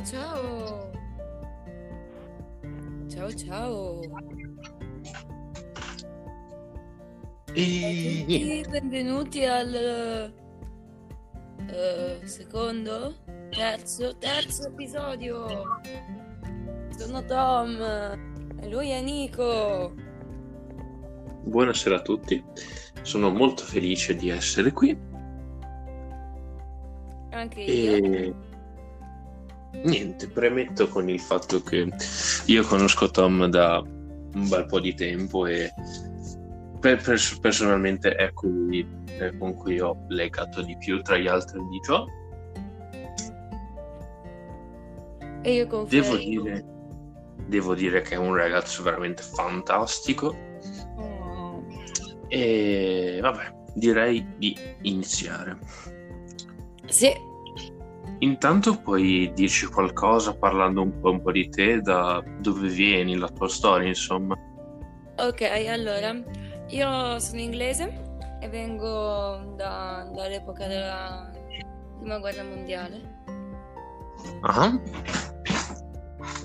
Ciao, ciao. Ciao, ciao. E niente, Tutti benvenuti al eh, secondo, terzo, terzo episodio. Sono Tom e lui è Nico. buonasera a tutti. Sono molto felice di essere qui Anche io. e niente, premetto con il fatto che io conosco Tom da un bel po' di tempo e per- pers- personalmente è colui eh, con cui ho legato di più tra gli altri di ciò. E io confermo. Devo dire, devo dire che è un ragazzo veramente fantastico Oh. e vabbè, direi di iniziare. Sì, Intanto puoi dirci qualcosa parlando un po', un po' di te, da dove vieni, la tua storia, insomma. ok, allora, io sono inglese e vengo da- dall'epoca della prima guerra mondiale. Ah,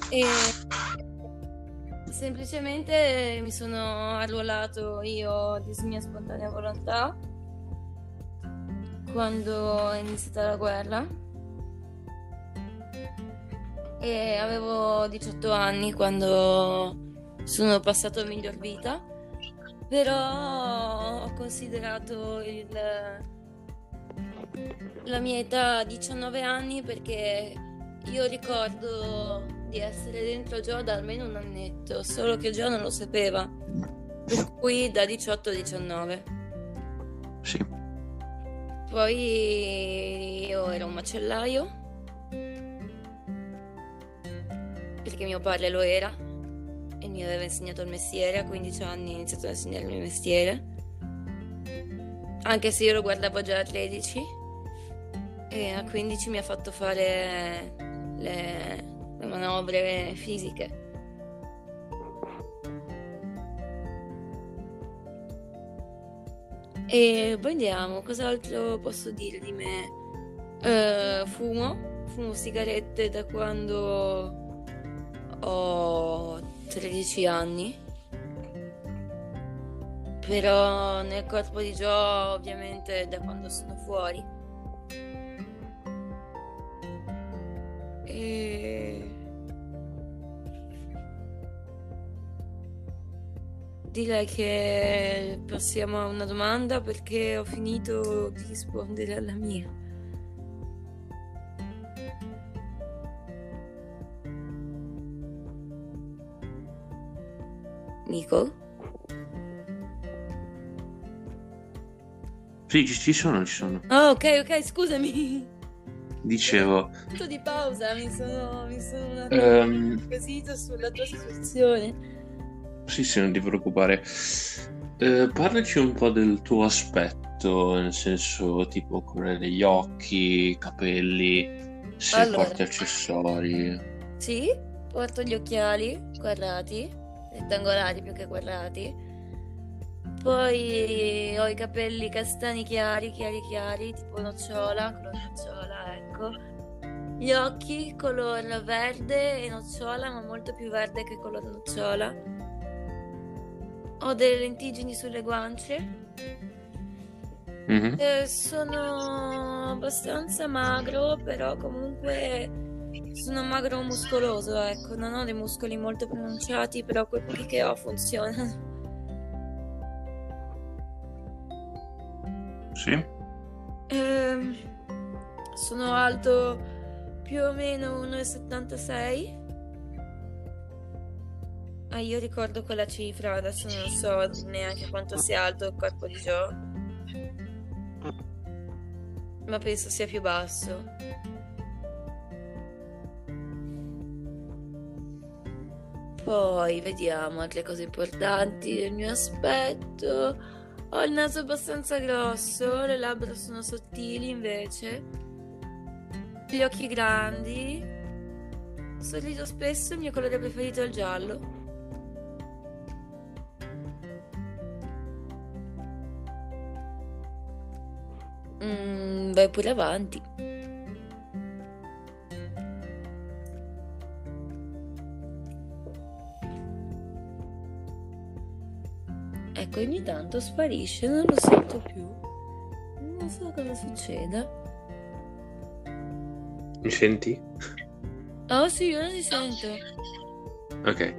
E semplicemente mi sono arruolato io di mia spontanea volontà quando è iniziata la guerra. E avevo 18 anni quando sono passato a miglior vita, però ho considerato il- la mia età 19 anni perché io ricordo di essere dentro Joe da almeno un annetto, solo che Joe non lo sapeva. Per cui da 18 a 19. sì. Poi io ero un macellaio. Perché mio padre lo era e mi aveva insegnato il mestiere. A 15 anni ho iniziato a insegnare il mestiere. Anche se io lo guardavo già a 13. E a 15 mi ha fatto fare le, le manovre fisiche. E poi andiamo, cos'altro posso dire di me? Eh, fumo, fumo sigarette da quando ho 13 anni. Però nel corpo di Joe ovviamente da quando sono fuori. E... Direi che passiamo a una domanda perché ho finito di rispondere alla mia. Nico? Sì, ci, sono, ci sono. Ah, ok, ok, scusami. Dicevo, Punto di pausa, mi sono, mi sono un Ehm. attimo incuriosito sulla tua situazione. sì, sì, non ti preoccupare. Eh, parlaci un po' del tuo aspetto, nel senso tipo colore degli occhi, capelli, se Allora. porti accessori. Sì, porto gli occhiali quadrati, rettangolari più che quadrati. Poi ho i capelli castani chiari, chiari, chiari, tipo nocciola, color nocciola, ecco. Gli occhi color verde e nocciola, ma molto più verde che color nocciola. Ho delle lentiggini sulle guance. Mhm. Eh, sono abbastanza magro, però comunque sono magro muscoloso, ecco, non ho dei muscoli molto pronunciati, però quei pochi che ho funzionano. Sì. Ehm, sono alto più o meno 1,76. Ah, io ricordo quella cifra, adesso non so neanche quanto sia alto il corpo di Joe. Ma penso sia più basso. Poi vediamo altre cose importanti del mio aspetto. Ho il naso abbastanza grosso, le labbra sono sottili invece. Gli occhi grandi. Sorrido spesso, il mio colore preferito è il giallo. Mm, vai pure avanti. Attacco e ogni tanto sparisce, non lo sento più. Non so cosa succeda. Mi senti? Oh sì, io non ti sento. Ok.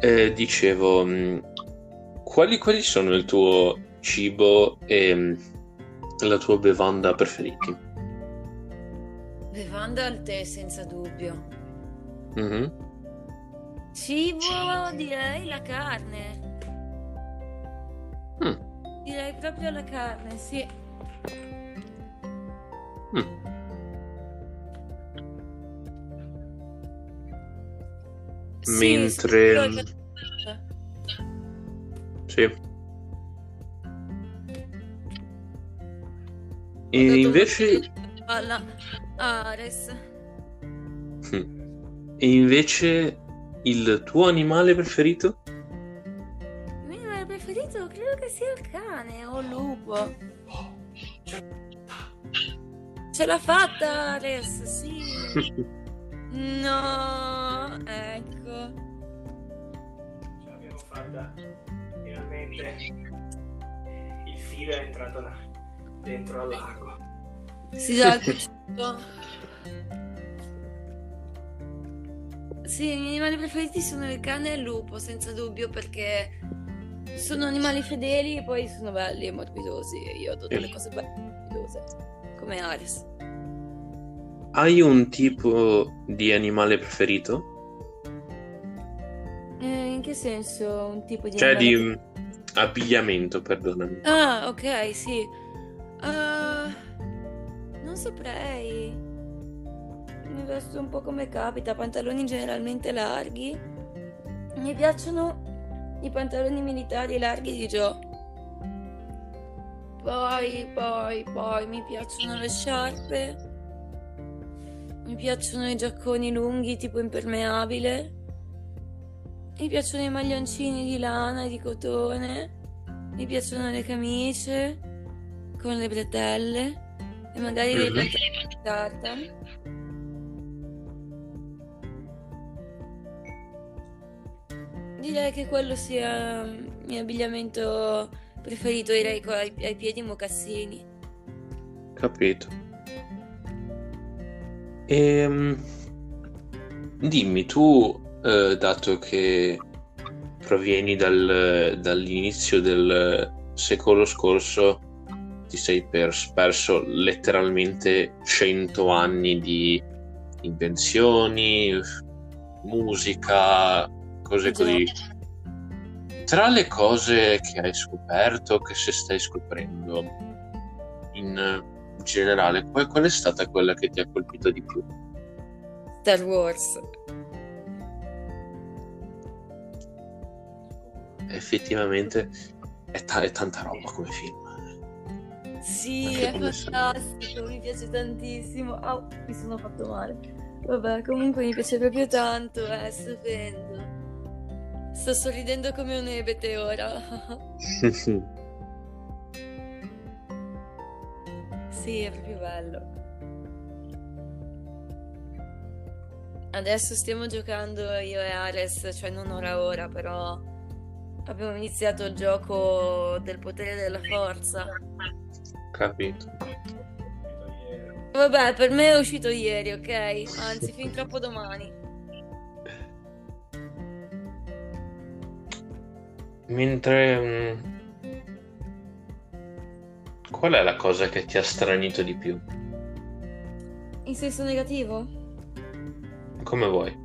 Eh, dicevo, mh, quali, quali sono il tuo cibo e mh, la tua bevanda preferiti? Bevanda al tè, senza dubbio. Mhm. Cibo, direi la carne. Mm. Direi proprio la carne, sì. Mm. Sì, Mentre- sì, E invece, alla Ares. e invece il tuo animale preferito? Che sia il cane o il lupo. Ce l'ha fatta Ares, sì. No, ecco. Ce l'abbiamo fatta. Finalmente il filo è entrato là- dentro al lago. Si dà il cucciolo. Sì, i miei animali preferiti sono il cane e il lupo, senza dubbio, perché sono animali fedeli e poi sono belli e morbidosi. E io adoro le cose belle e morbidose, come Ares. Hai un tipo di animale preferito? Eh, in che senso un tipo di Cioè animale? di mh, abbigliamento, perdonami. Ah, ok, sì. Ah, non saprei. Mi vesto un po' come capita, pantaloni generalmente larghi. Mi piacciono i pantaloni militari larghi di Joe. Poi, poi, poi mi piacciono le sciarpe. Mi piacciono i giacconi lunghi tipo impermeabile. Mi piacciono i maglioncini di lana e di cotone. Mi piacciono le camicie con le bretelle e magari dei Mhm. pantaloni di tartan. Direi che quello sia il mio abbigliamento preferito, direi ai, ai piedi mocassini. Capito. Ehm, dimmi, tu, eh, dato che provieni dal- dall'inizio del secolo scorso, ti sei pers- perso letteralmente 100 anni di invenzioni, musica, cose così. Tra le cose che hai scoperto, che se stai scoprendo, in generale, qual, qual è stata quella che ti ha colpito di più? Star Wars. Effettivamente è, ta- è tanta roba come film. Sì, Anche è fantastico, mi piace tantissimo. Au, mi sono fatto male. Vabbè, comunque mi piace proprio tanto, è stupendo. Sto sorridendo come un ebete ora. Sì, è proprio bello. Adesso stiamo giocando io e Ares, cioè non ora ora, però abbiamo iniziato il gioco del potere della forza. Capito. Vabbè, per me è uscito ieri, ok? Anzi, fin troppo domani. Mentre... mm, Qual è la cosa che ti ha stranito di più? In senso negativo? Come vuoi?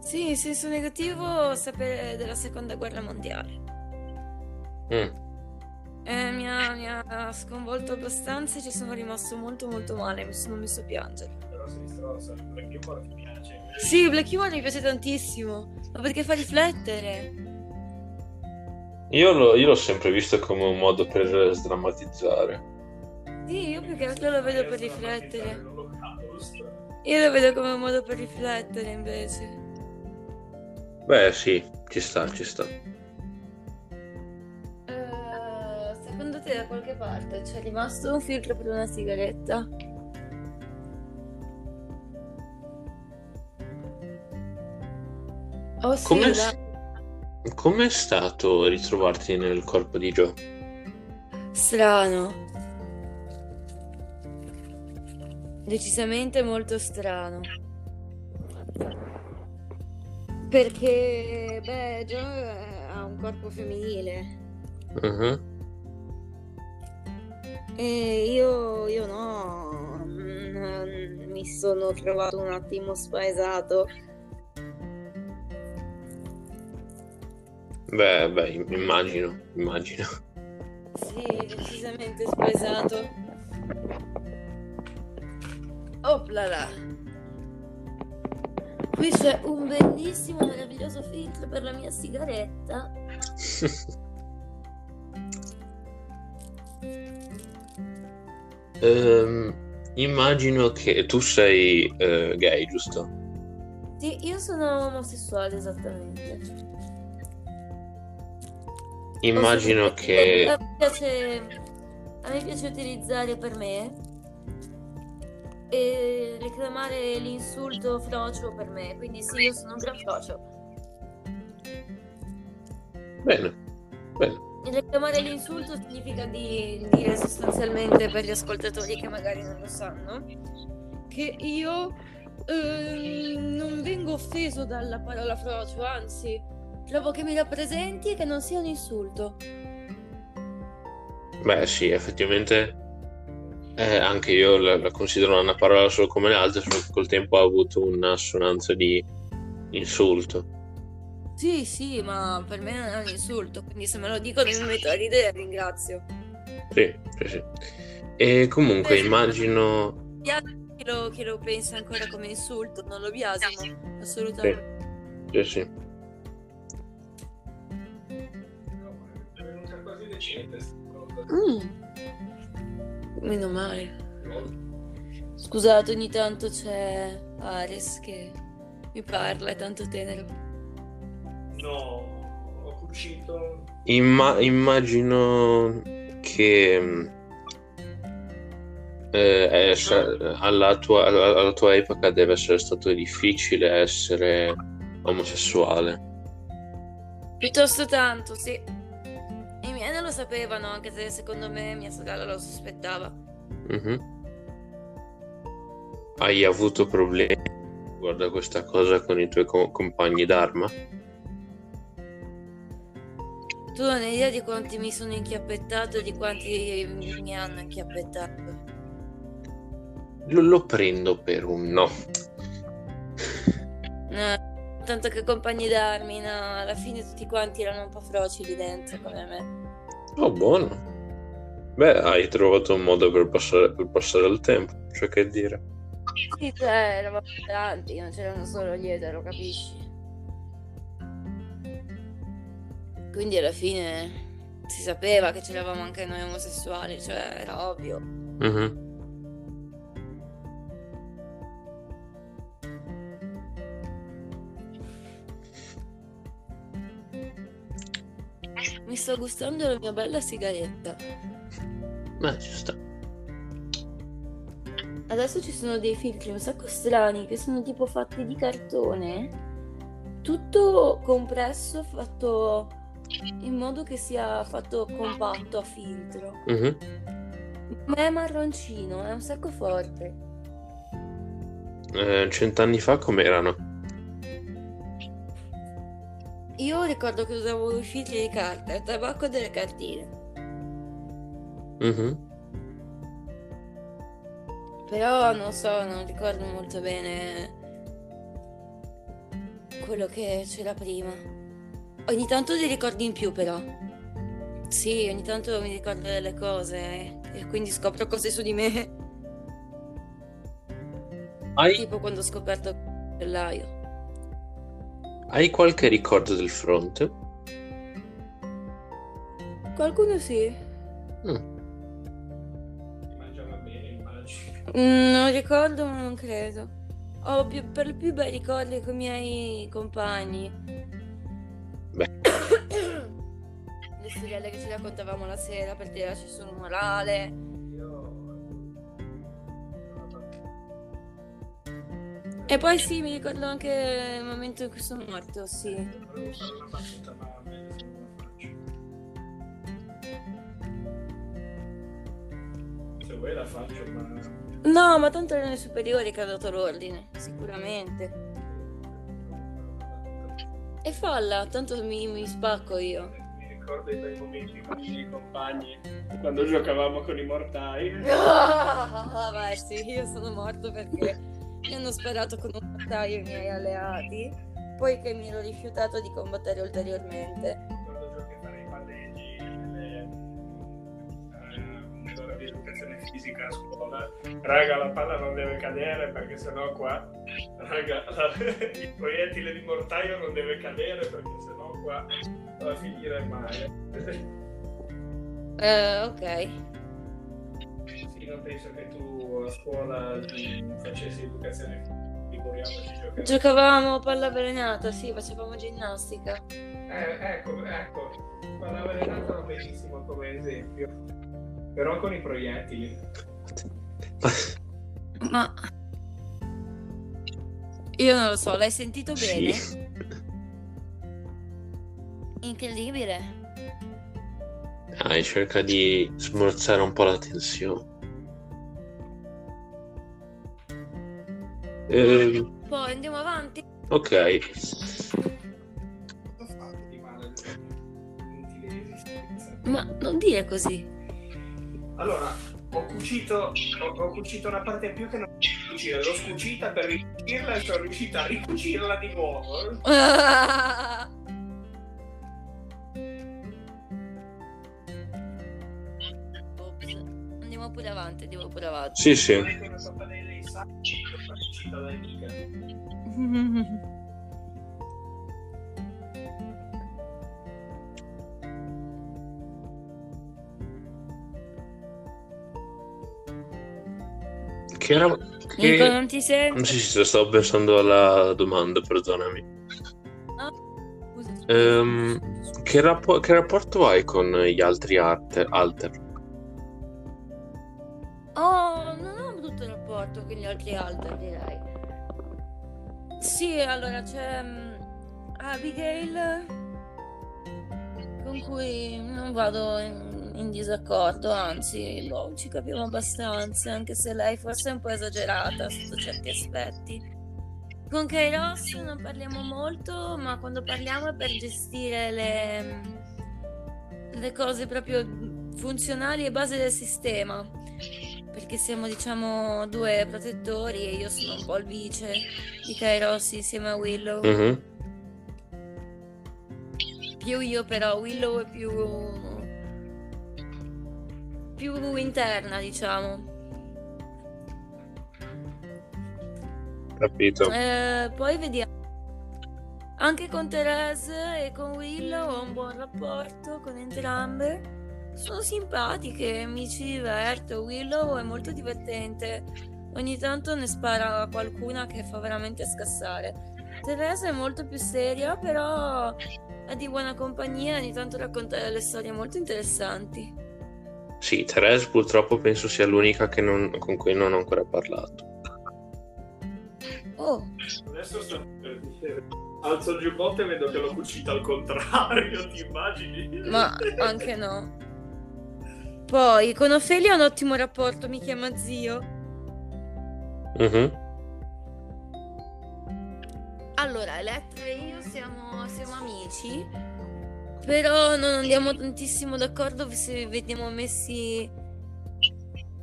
Sì, in senso negativo sapere della seconda guerra mondiale. Mm, Eh, mi ha, mi ha sconvolto abbastanza e ci sono rimasto molto molto male, mi sono messo a piangere. Però distrossa, perché poi ti piace. Sì, Black Humor mi piace tantissimo, ma perché fa riflettere? Io, l'ho, io l'ho sempre visto come un modo per sdrammatizzare. Sì, io più che altro lo vedo per riflettere. Io lo vedo come un modo per riflettere invece. Beh, sì, ci sta, ci sta. Eh, secondo te da qualche parte c'è rimasto un filtro per una sigaretta? Oh sì, Come dai. Com'è stato ritrovarti nel corpo di Joe? Strano. Decisamente molto strano. Perché, beh, Joe ha un corpo femminile. Mhm. E io, io no, Mm, mi sono trovato un attimo spaesato. Beh, beh, im- immagino, immagino. Sì, decisamente spaesato. Oplala. Qui c'è un bellissimo, meraviglioso filtro per la mia sigaretta. Ehm, immagino che tu sei eh, gay, giusto? Sì, io sono omosessuale esattamente. Immagino che... A me piace, a me piace utilizzare per me e reclamare l'insulto frocio per me. Quindi sì, io sono un gran frocio. Bene, bene. E reclamare l'insulto significa di dire sostanzialmente per gli ascoltatori che magari non lo sanno che io ehm, non vengo offeso dalla parola frocio, anzi, trovo che mi rappresenti e che non sia un insulto. Beh, sì, effettivamente eh, anche io la, la considero una parola solo come le altre, solo che col tempo ha avuto un'assonanza di insulto. Sì, sì, ma per me non è un insulto, quindi se me lo dicono e mi metto a ridere ringrazio. Sì, sì, sì. E comunque immagino... Chi lo, chi lo pensa ancora come insulto, non lo biasimo, assolutamente. Sì, sì. No, cosa. Mm. Meno male. Scusate, ogni tanto c'è Ares che mi parla, è tanto tenero. No, ho cucito. Imma- immagino che mm, eh, sa- alla, tua, alla- alla tua epoca deve essere stato difficile essere omosessuale. Piuttosto tanto, sì. Sapevano, anche se secondo me mia sorella lo sospettava. Mhm. Hai avuto problemi riguardo a questa cosa con i tuoi co- compagni d'arma? Tu non hai idea di quanti mi sono inchiappettato, di quanti mi hanno inchiappettato. Lo, lo prendo per un no. No, tanto che compagni d'armi, no, alla fine tutti quanti erano un po' froci lì dentro come me. Oh, buono. Beh, hai trovato un modo per passare, per passare il tempo, cioè che dire. Sì, cioè, eravamo tanti, non c'erano solo gli etero, capisci? Quindi alla fine si sapeva che c'eravamo anche noi omosessuali, cioè era ovvio. Mhm. Mi sto gustando la mia bella sigaretta. Ma ci sta. Adesso ci sono dei filtri un sacco strani che sono tipo fatti di cartone. Tutto compresso, fatto in modo che sia fatto compatto a filtro. Mhm. Ma è marroncino, è un sacco forte. Eh, cent'anni fa com'erano? Io ricordo che usavo i filtri di carta, il tabacco e delle cartine. Mhm. Però non so, non ricordo molto bene quello che c'era prima. Ogni tanto li ricordi in più, però. Sì, ogni tanto mi ricordo delle cose eh, e quindi scopro cose su di me, Hai, tipo quando ho scoperto il cellaio. Hai qualche ricordo del fronte? Qualcuno sì. Mm. Mangiava bene, immagino. Mm, Non ricordo, ma non credo. Ho più- per più bei ricordi con i miei compagni. Beh. Le storielle che ci raccontavamo la sera per tirarci su un morale. E poi sì, mi ricordo anche il momento in cui sono morto, sì. Se vuoi la faccio, ma... No, ma tanto erano i superiori che hanno dato l'ordine, sicuramente. E falla, tanto mi, mi spacco io Mi ricordo i bei momenti con i compagni quando giocavamo con i mortai. Ah, oh, vai, sì, io sono morto perché mi hanno sparato con un mortaio i miei alleati, poi che mi ero rifiutato di combattere ulteriormente. Eh, nell'ora di educazione fisica a scuola. Raga, la palla non deve cadere perché sennò qua... Raga, la- il proiettile di mortaio non deve cadere perché sennò qua va a finire male. Eh, ok. Non penso che tu a scuola facessi educazione figuriamoci. Giocavamo a palla avvelenata, sì, facevamo ginnastica. Eh, ecco, ecco, palla avvelenata va benissimo come esempio, però con i proiettili. Ma io non lo so, l'hai sentito bene? Sì. Incredibile. Dai, cerca di smorzare un po' la tensione. Ehm, Poi andiamo avanti. ok, Ma non dire così. Allora, ho cucito, ho, ho cucito una parte in più che non riuscivo a cucire, l'ho scucita per ricucirla e sono riuscita a ricucirla di nuovo. Ops. Andiamo pure avanti, andiamo pure avanti. sì, sì. L'ho cucita da amica. Che era... Nico, Che... non ti sento? Sì, sì, stavo pensando alla domanda, perdonami. Scusa, scusa. che, rappo- che rapporto hai con gli altri alter? alter? C'è mm, Abigail con cui non vado in, in disaccordo, anzi, boh, ci capiamo abbastanza, anche se lei forse è un po' esagerata sotto certi aspetti. Con Kairos non parliamo molto, ma quando parliamo è per gestire le, le cose proprio funzionali e base del sistema perché siamo diciamo due protettori e io sono un po' il vice di Kairos insieme a Willow. Mhm. Più io però, Willow è più più interna, diciamo. Capito. Eh, poi vediamo. Anche con Therese e con Willow ho un buon rapporto con entrambe. Sono simpatiche, mi ci diverto. Willow è molto divertente. Ogni tanto ne spara qualcuna che fa veramente scassare. Therese è molto più seria, però è di buona compagnia e ogni tanto racconta delle storie molto interessanti. Sì, Therese purtroppo penso sia l'unica che non- con cui non ho ancora parlato. Oh, Adesso sto per dire. Alzo il giubbotto e vedo che l'ho cucita al contrario, ti immagini? ma anche no. Poi con Ofelia ho un ottimo rapporto, mi chiama zio. Mhm. Allora, Elettra e io siamo, siamo amici, però non andiamo tantissimo d'accordo se vediamo messi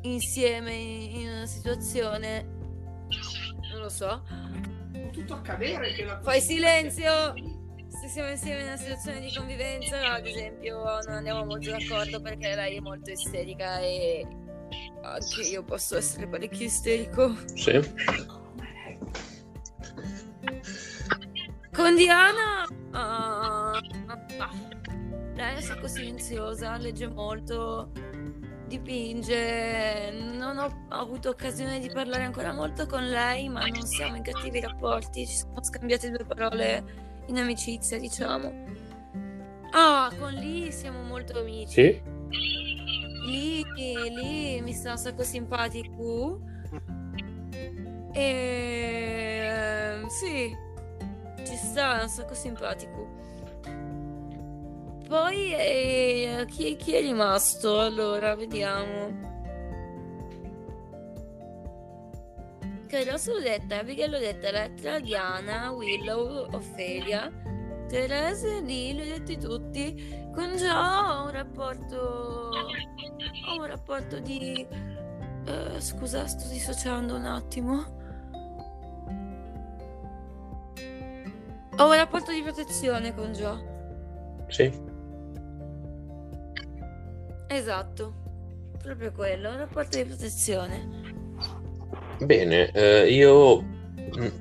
insieme in una situazione. Non lo so. Tutto accadere che la Fai silenzio! Se siamo insieme in una situazione di convivenza, ad esempio, non andiamo molto d'accordo perché lei è molto isterica e anche io posso essere parecchio isterico. Sì. Con Diana, ah, lei è un sacco silenziosa, legge molto, dipinge. Non ho avuto occasione di parlare ancora molto con lei, ma non siamo in cattivi rapporti. Ci siamo scambiate due parole in amicizia, diciamo. Ah, con Lee siamo molto amici. Sì? Lì, lì mi sta un sacco simpatico. E sì, ci sta, un sacco simpatico. Poi eh, chi, chi è rimasto? Allora, vediamo. Maschera Rossa l'ho detta, Abigail l'ho detta, Elettra, Diana, Willow, Ophelia, Teresa, Lee, li ho detti tutti. Con Gio ho un rapporto... ho un rapporto di... eh, scusa, sto dissociando un attimo. Ho un rapporto di protezione con Gio. Sì. Esatto, proprio quello, un rapporto di protezione. Bene, eh, io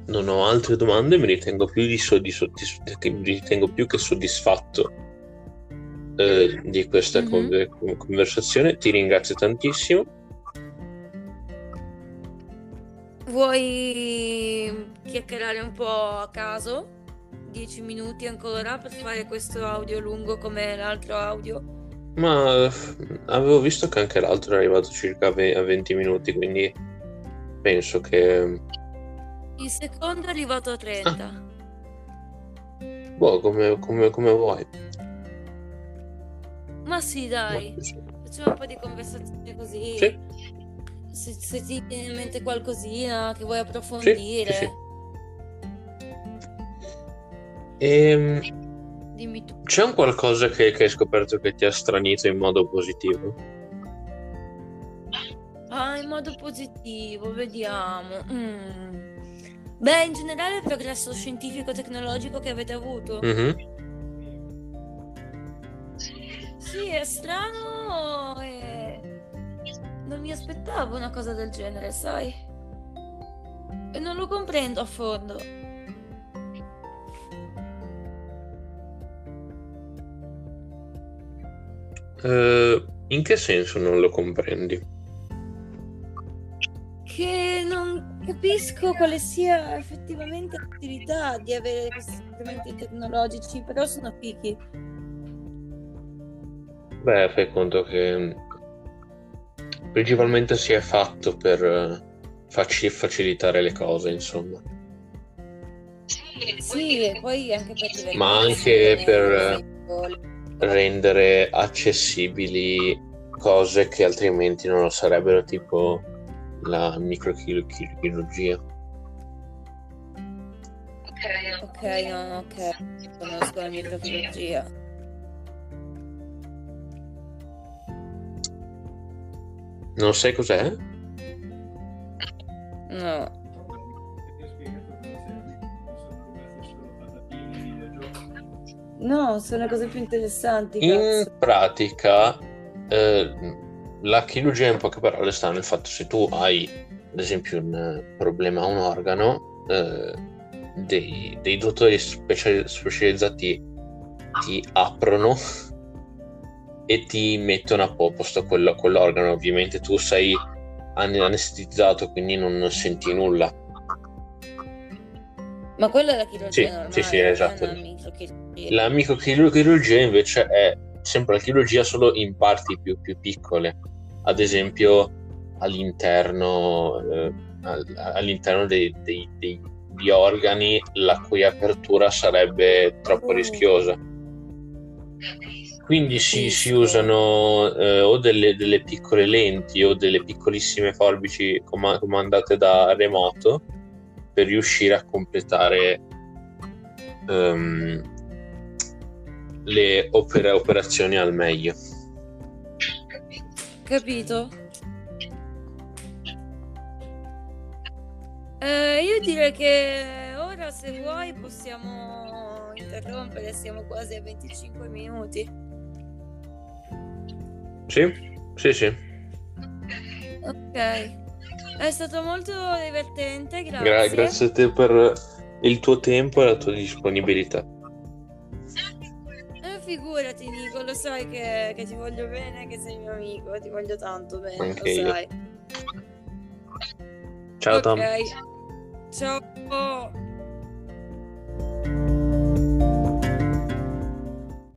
non ho altre domande, mi ritengo più, di soddisf- mi ritengo più che soddisfatto eh, di questa Mhm. con- conversazione. Ti ringrazio tantissimo. Vuoi chiacchierare un po' a caso? 10 minuti ancora per fare questo audio lungo come l'altro audio? Ma avevo visto che anche l'altro è arrivato circa a 20 minuti, quindi penso che... Il secondo è arrivato a 30. Boh, come, come- come vuoi. Ma sì, dai, facciamo un po' di conversazione così. Sì. Se, se ti viene in mente qualcosina che vuoi approfondire, sì, sì. Ehm, dimmi tu. c'è un qualcosa che, che hai scoperto che ti ha stranito in modo positivo? Ah, in modo positivo, vediamo. Mm. Beh, in generale il progresso scientifico-tecnologico che avete avuto. Mhm. Sì, è strano e non mi aspettavo una cosa del genere, sai? E non lo comprendo a fondo. Eh, in che senso non lo comprendi? Che non capisco quale sia effettivamente l'utilità di avere questi strumenti tecnologici, però sono fichi. Beh, fai conto che principalmente si è fatto per eh, faci- facilitare le cose, insomma. Sì, e poi anche per Ma anche per, eh, Rendere accessibili cose che altrimenti non lo sarebbero, tipo la microchirurgia. Ok, no, ok, conosco la microchirurgia. Non sai cos'è? No. No, sono le cose più interessanti, In cazzo. pratica, eh, la chirurgia in poche parole sta nel fatto se tu hai, ad esempio, un eh, problema a un organo, eh, dei, dei dottori specia- specializzati ti aprono e ti mettono a po- posto quello- quell'organo. Ovviamente tu sei an- anestetizzato, quindi non senti nulla. Ma quella è la chirurgia Sì, normale, sì, sì, esatto. microchirurgia. La microchirurgia invece è sempre la chirurgia solo in parti più, più piccole, ad esempio all'interno, eh, all- all'interno dei, dei- dei- di organi la cui apertura sarebbe troppo Oh. rischiosa. Quindi si, si usano eh, o delle, delle piccole lenti o delle piccolissime forbici coma- comandate da remoto per riuscire a completare ehm, le opera- operazioni al meglio. Capito? Eh, io direi che ora se vuoi possiamo interrompere, siamo quasi a 25 minuti. Sì, sì, sì. Ok. È stato molto divertente, grazie. Gra- grazie a te per il tuo tempo e la tua disponibilità. Figurati Nico, lo sai che, che ti voglio bene, che sei mio amico, ti voglio tanto bene, Anche lo io. sai. Ciao Tom. Ok. Ciao.